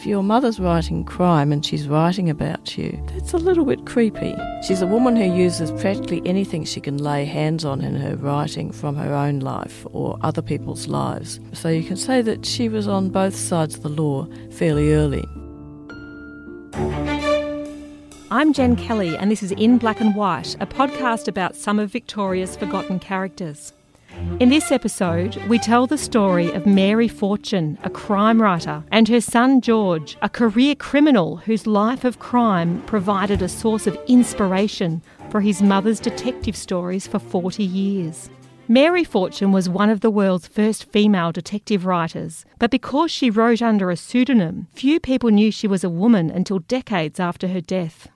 If your mother's writing crime and she's writing about you, that's a little bit creepy. She's a woman who uses practically anything she can lay hands on in her writing from her own life or other people's lives. So you can say that she was on both sides of the law fairly early. I'm Jen Kelly, and this is In Black and White, a podcast about some of Victoria's forgotten characters. In this episode, we tell the story of Mary Fortune, a crime writer, and her son George, a career criminal whose life of crime provided a source of inspiration for his mother's detective stories for 40 years. Mary Fortune was one of the world's first female detective writers, but because she wrote under a pseudonym, few people knew she was a woman until decades after her death.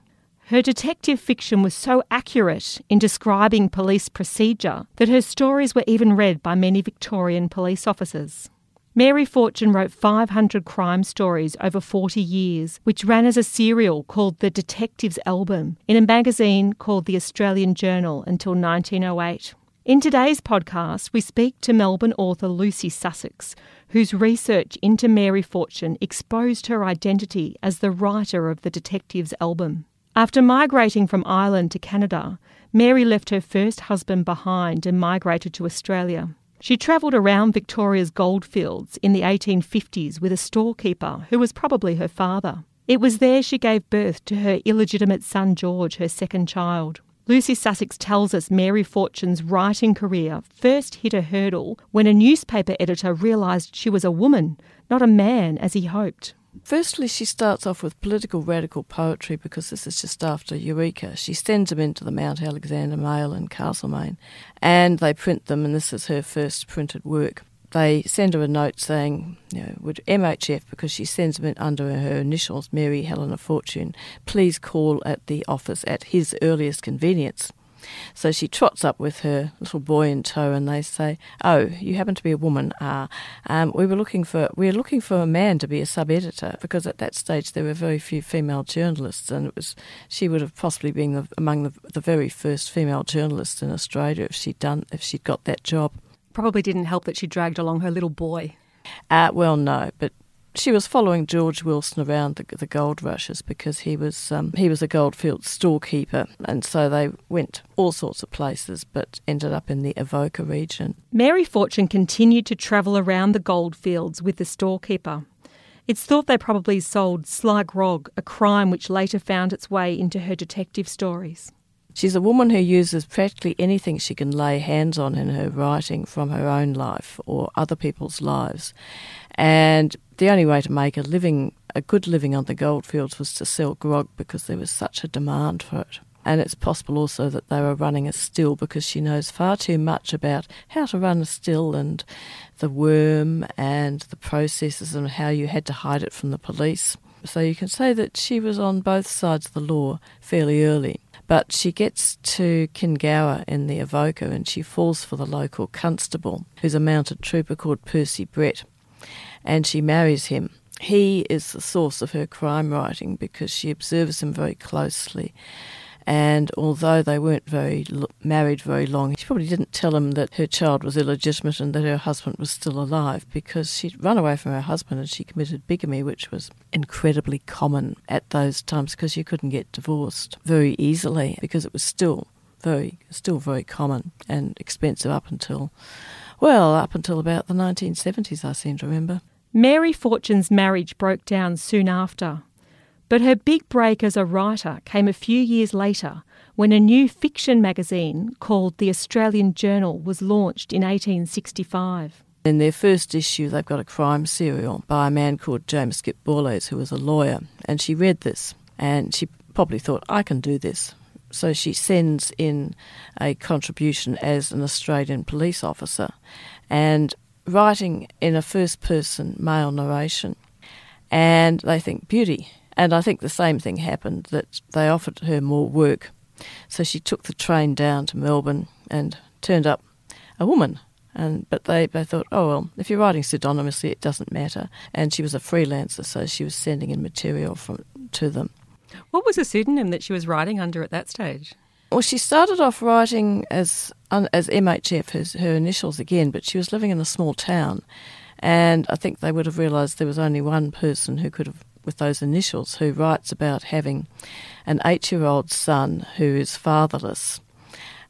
Her detective fiction was so accurate in describing police procedure that her stories were even read by many Victorian police officers. Mary Fortune wrote 500 crime stories over 40 years, which ran as a serial called The Detectives Album in a magazine called The Australian Journal until 1908. In today's podcast, we speak to Melbourne author Lucy Sussex, whose research into Mary Fortune exposed her identity as the writer of the Detectives Album. After migrating from Ireland to Canada, Mary left her first husband behind and migrated to Australia. She travelled around Victoria's goldfields in the 1850s with a storekeeper who was probably her father. It was there she gave birth to her illegitimate son George, her second child. Lucy Sussex tells us Mary Fortune's writing career first hit a hurdle when a newspaper editor realised she was a woman, not a man as he hoped. Firstly, she starts off with political radical poetry because this is just after Eureka. She sends them into the Mount Alexander Mail in Castlemaine and they print them, and this is her first printed work. They send her a note saying, you know, would MHF, because she sends them under her initials, Mary Helena Fortune, please call at the office at his earliest convenience. So she trots up with her little boy in tow, and they say, "Oh, you happen to be a woman. Ah, um, we were looking for we were looking for a man to be a sub editor because at that stage there were very few female journalists, and it was she would have possibly been the, among the, the very first female journalists in Australia if she'd done if she'd got that job. Probably didn't help that she dragged along her little boy. Uh, well, no, but she was following George Wilson around the, the gold rushes because he was um, he was a goldfield storekeeper, and so they went all sorts of places, but ended up in the Avoca region. Mary Fortune continued to travel around the goldfields with the storekeeper. It's thought they probably sold sly grog, a crime which later found its way into her detective stories. She's a woman who uses practically anything she can lay hands on in her writing from her own life or other people's lives. And the only way to make a living, a good living on the goldfields, was to sell grog because there was such a demand for it. And it's possible also that they were running a still because she knows far too much about how to run a still and the worm and the processes and how you had to hide it from the police. So you can say that she was on both sides of the law fairly early. But she gets to Kingower in the Avoca and she falls for the local constable, who's a mounted trooper called Percy Brett and she marries him. He is the source of her crime writing because she observes him very closely. And although they weren't very married very long, she probably didn't tell him that her child was illegitimate and that her husband was still alive because she'd run away from her husband and she committed bigamy, which was incredibly common at those times because you couldn't get divorced very easily because it was still very, still very common and expensive up until, well, up until about the 1970s, I seem to remember. Mary Fortune's marriage broke down soon after, but her big break as a writer came a few years later when a new fiction magazine called The Australian Journal was launched in 1865. In their first issue, they've got a crime serial by a man called James Skipp Borlase, who was a lawyer, and she read this and she probably thought, I can do this. So she sends in a contribution as an Australian police officer. And writing in a first person male narration, and they think beauty. And I think the same thing happened that they offered her more work. So she took the train down to Melbourne and turned up a woman. And but they, they thought, oh well, if you're writing pseudonymously, it doesn't matter. And she was a freelancer, so she was sending in material from to them. What was the pseudonym that she was writing under at that stage? Well, she started off writing as as MHF, her, her initials again, but she was living in a small town, and I think they would have realised there was only one person who could have with those initials who writes about having an eight year old son who is fatherless.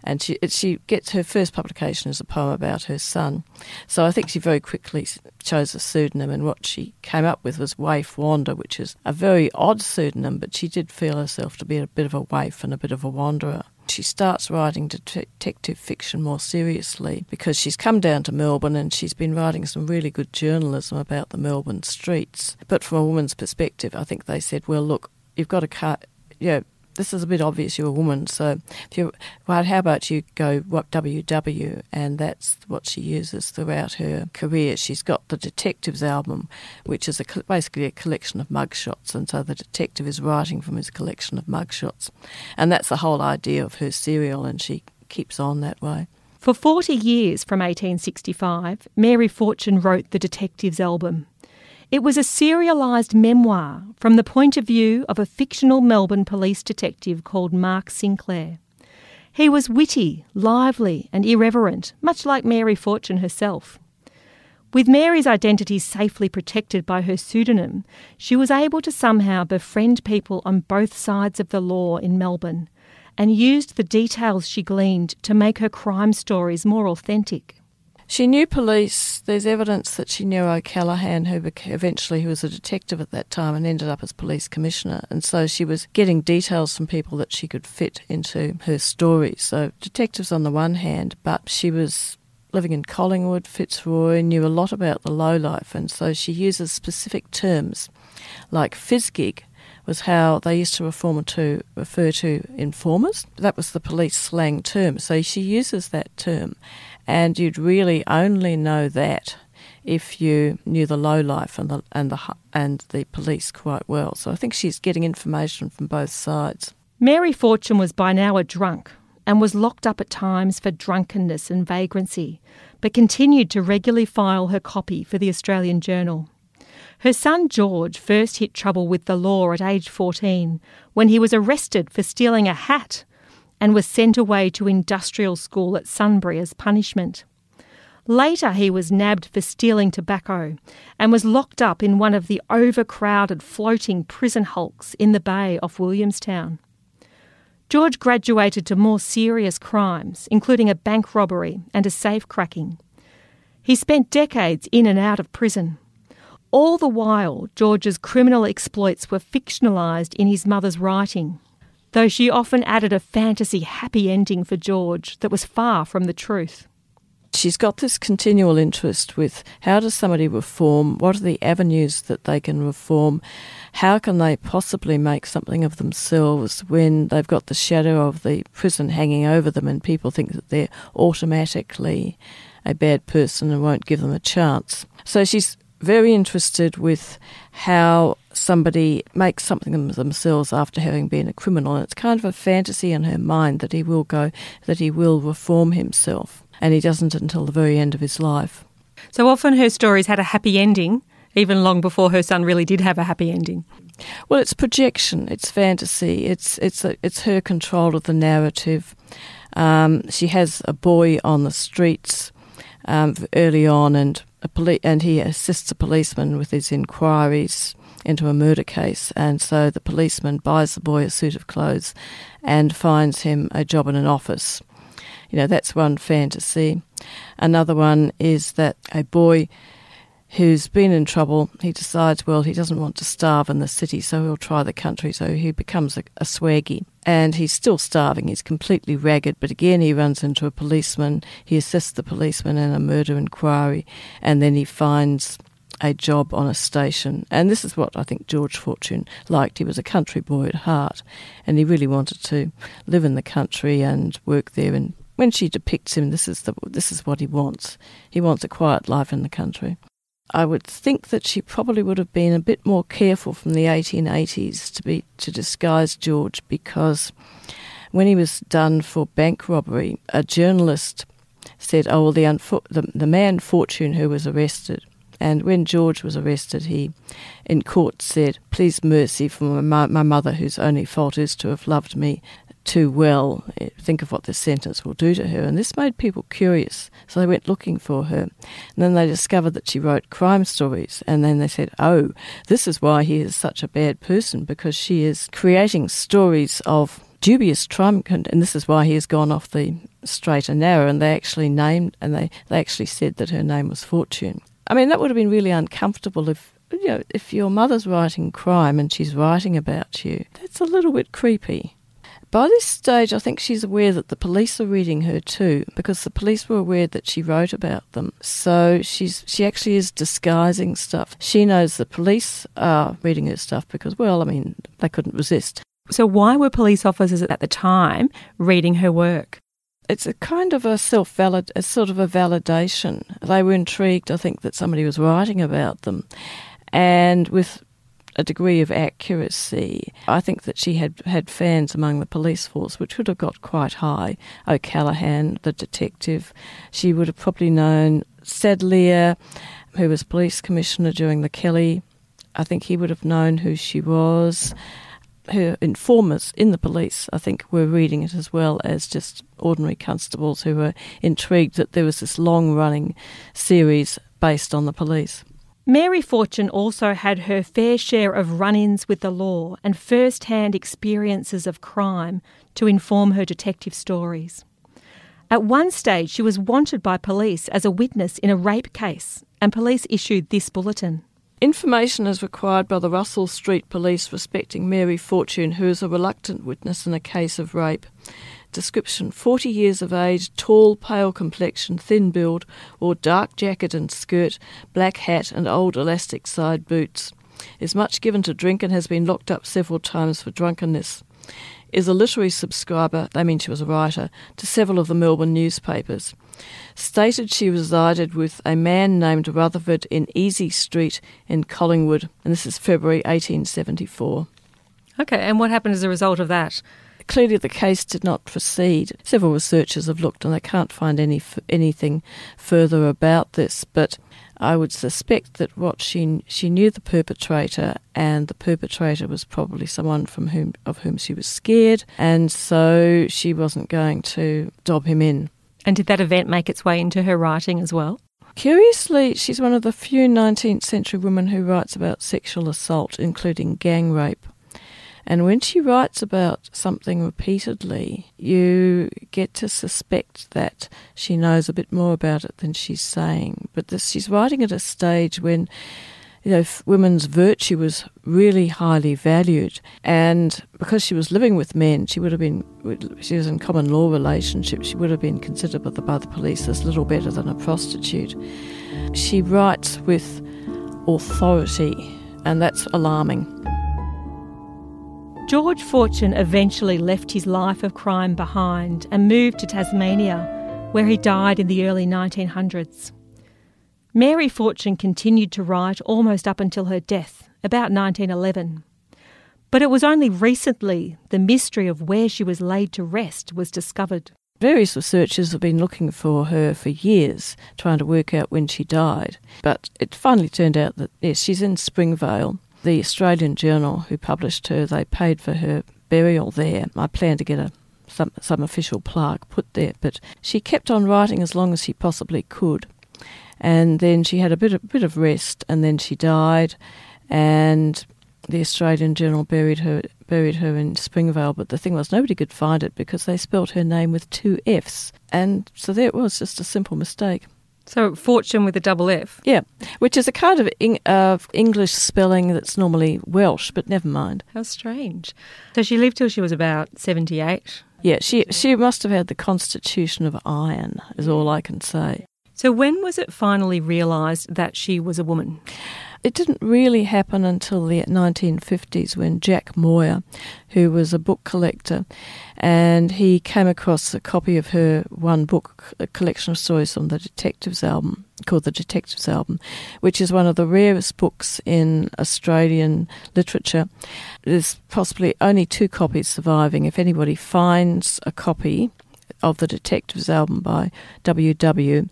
And she, she gets her first publication as a poem about her son. So I think she very quickly chose a pseudonym, and what she came up with was Waif Wander, which is a very odd pseudonym, but she did feel herself to be a bit of a waif and a bit of a wanderer she starts writing detective fiction more seriously because she's come down to Melbourne and she's been writing some really good journalism about the Melbourne streets. But from a woman's perspective, I think they said, well, look, you've got to cut, you know, this is a bit obvious you're a woman. So if you, well, how about you go what WW, and that's what she uses throughout her career. She's got the Detectives album, which is a, basically a collection of mugshots, and so the detective is writing from his collection of mugshots, and that's the whole idea of her serial, and she keeps on that way. For 40 years from 1865, Mary Fortune wrote the Detectives album. It was a serialised memoir from the point of view of a fictional Melbourne police detective called Mark Sinclair. He was witty, lively, and irreverent, much like Mary Fortune herself. With Mary's identity safely protected by her pseudonym, she was able to somehow befriend people on both sides of the law in Melbourne and used the details she gleaned to make her crime stories more authentic. She knew police. There's evidence that she knew O'Callaghan, who eventually was a detective at that time and ended up as police commissioner. And so she was getting details from people that she could fit into her story. So detectives on the one hand, but she was living in Collingwood, Fitzroy, knew a lot about the lowlife, and so she uses specific terms like fizzgig was how they used to reform to refer to informers. That was the police slang term. So she uses that term and you'd really only know that if you knew the low life and the and the and the police quite well. So I think she's getting information from both sides. Mary Fortune was by now a drunk and was locked up at times for drunkenness and vagrancy, but continued to regularly file her copy for the Australian Journal. Her son George first hit trouble with the law at age 14 when he was arrested for stealing a hat and was sent away to industrial school at Sunbury as punishment. Later, he was nabbed for stealing tobacco and was locked up in one of the overcrowded floating prison hulks in the bay off Williamstown. George graduated to more serious crimes, including a bank robbery and a safe cracking. He spent decades in and out of prison. All the while, George's criminal exploits were fictionalised in his mother's writing though she often added a fantasy happy ending for George that was far from the truth. She's got this continual interest with how does somebody reform? What are the avenues that they can reform? How can they possibly make something of themselves when they've got the shadow of the prison hanging over them and people think that they're automatically a bad person and won't give them a chance? So she's very interested with how somebody makes something of themselves after having been a criminal. And it's kind of a fantasy in her mind that he will go, that he will reform himself. And he doesn't until the very end of his life. So often her stories had a happy ending, even long before her son really did have a happy ending. Well, it's projection, it's fantasy, it's it's a, it's her control of the narrative. Um, she has a boy on the streets um, early on, and a poli- and he assists a policeman with his inquiries into a murder case. And so the policeman buys the boy a suit of clothes and finds him a job in an office. You know, that's one fantasy. Another one is that a boy who's been in trouble, he decides, well, he doesn't want to starve in the city, so he'll try the country. So he becomes a, a swaggy. And he's still starving, he's completely ragged, but again he runs into a policeman. He assists the policeman in a murder inquiry, and then he finds a job on a station. And this is what I think George Fortune liked. He was a country boy at heart, and he really wanted to live in the country and work there. And when she depicts him, this is the this is what he wants. He wants a quiet life in the country. I would think that she probably would have been a bit more careful from the 1880s to be to disguise George because when he was done for bank robbery, a journalist said, "Oh well, the, unfo- the the man Fortune who was arrested and when George was arrested, he, in court, said, Please mercy for my, my mother, whose only fault is to have loved me. Too well. Eh, think of what this sentence will do to her. And this made people curious. So they went looking for her. And then they discovered that she wrote crime stories. And then they said, oh, this is why he is such a bad person, because she is creating stories of dubious crime. And this is why he has gone off the straight and narrow. And they actually named, and they, they actually said that her name was Fortune. I mean, that would have been really uncomfortable if you know, if your mother's writing crime and she's writing about you, that's a little bit creepy. By this stage, I think she's aware that the police are reading her too, because the police were aware that she wrote about them. So she's she actually is disguising stuff. She knows the police are reading her stuff because, well, I mean, they couldn't resist. So why were police officers at the time reading her work? It's a kind of a self valid, a sort of a validation. They were intrigued, I think, that somebody was writing about them, and with a degree of accuracy. I think that she had had fans among the police force, which would have got quite high. O'Callaghan, the detective, she would have probably known Sadleir, who was police commissioner during the Kelly. I think he would have known who she was. Her informers in the police, I think, were reading it as well as just ordinary constables who were intrigued that there was this long running series based on the police. Mary Fortune also had her fair share of run ins with the law and first hand experiences of crime to inform her detective stories. At one stage, she was wanted by police as a witness in a rape case, and police issued this bulletin. Information is required by the Russell Street Police respecting Mary Fortune, who is a reluctant witness in a case of rape. Description 40 years of age, tall, pale complexion, thin build, wore dark jacket and skirt, black hat, and old elastic side boots. Is much given to drink and has been locked up several times for drunkenness. Is a literary subscriber, they mean she was a writer, to several of the Melbourne newspapers. Stated she resided with a man named Rutherford in Easy Street in Collingwood, and this is February 1874. Okay, and what happened as a result of that? Clearly, the case did not proceed. Several researchers have looked and they can't find any anything further about this, but I would suspect that what she she knew the perpetrator, and the perpetrator was probably someone from whom of whom she was scared, and so she wasn't going to dob him in. And did that event make its way into her writing as well? Curiously, she's one of the few 19th century women who writes about sexual assault, including gang rape. And when she writes about something repeatedly, you get to suspect that she knows a bit more about it than she's saying. But this, she's writing at a stage when you know, women's virtue was really highly valued. And because she was living with men, she would have been, she was in common law relationships, she would have been considered by the, by the police as little better than a prostitute. She writes with authority, and that's alarming. George Fortune eventually left his life of crime behind and moved to Tasmania, where he died in the early 1900s. Mary Fortune continued to write almost up until her death, about 1911. But it was only recently the mystery of where she was laid to rest was discovered. Various researchers have been looking for her for years, trying to work out when she died. But it finally turned out that, yes, she's in Springvale the Australian Journal, who published her, they paid for her burial there. I planned to get a some some official plaque put there, but she kept on writing as long as she possibly could, and then she had a bit of bit of rest, and then she died, and the Australian Journal buried her buried her in Springvale. But the thing was, nobody could find it because they spelt her name with two Fs, and so there it was, just a simple mistake. So fortune with a double F. Yeah, which is a kind of in, uh, English spelling that's normally Welsh, but never mind. How strange. So she lived till she was about seventy-eight. Yeah, she she must have had the constitution of iron, is all I can say. So when was it finally realised that she was a woman? It didn't really happen until the 1950s when Jack Moir, who was a book collector, and he came across a copy of her one book, a collection of stories from the Detectives album, called the Detectives album, which is one of the rarest books in Australian literature. There's possibly only two copies surviving. If anybody finds a copy, of the Detectives album by W.W.,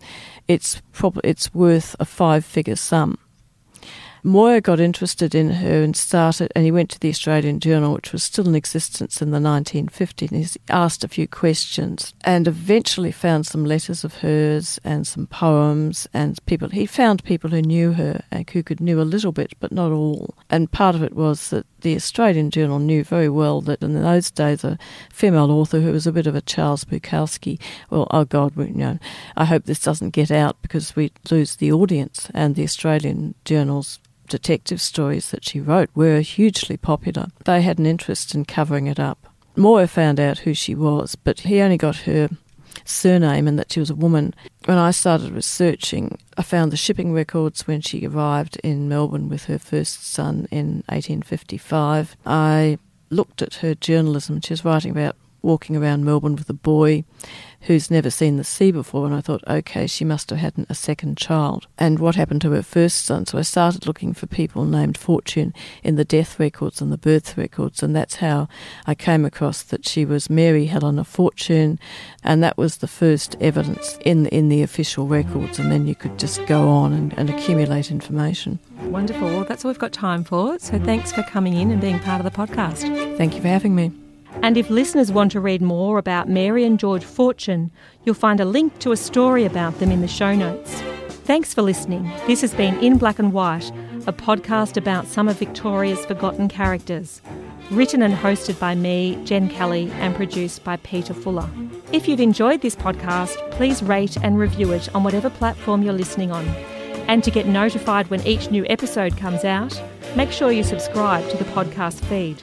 it's probably it's worth a five-figure sum. Moir got interested in her and started, and he went to the Australian Journal, which was still in existence in the 1950s. And he asked a few questions and eventually found some letters of hers and some poems and people. He found people who knew her and who could knew a little bit, but not all. And part of it was that the Australian Journal knew very well that in those days a female author who was a bit of a Charles Bukowski, well, oh God, we, you know, I hope this doesn't get out because we lose the audience. And the Australian Journal's detective stories that she wrote were hugely popular. They had an interest in covering it up. Moir found out who she was, but he only got her surname and that she was a woman. When I started researching, I found the shipping records when she arrived in Melbourne with her first son in 1855. I looked at her journalism. She was writing about walking around Melbourne with a boy who's never seen the sea before. And I thought, okay, she must have had a second child. And what happened to her first son? So I started looking for people named Fortune in the death records and the birth records. And that's how I came across that she was Mary Helena Fortune. And that was the first evidence in, in the official records. And then you could just go on and, and accumulate information. Wonderful. Well, that's all we've got time for. So thanks for coming in and being part of the podcast. Thank you for having me. And if listeners want to read more about Mary and George Fortune, you'll find a link to a story about them in the show notes. Thanks for listening. This has been In Black and White, a podcast about some of Victoria's forgotten characters. Written and hosted by me, Jen Kelly, and produced by Peter Fuller. If you've enjoyed this podcast, please rate and review it on whatever platform you're listening on. And to get notified when each new episode comes out, make sure you subscribe to the podcast feed.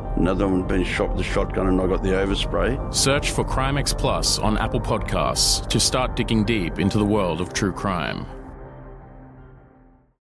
Another one been shot with a shotgun and I got the overspray. Search for Crimex Plus on Apple Podcasts to start digging deep into the world of true crime.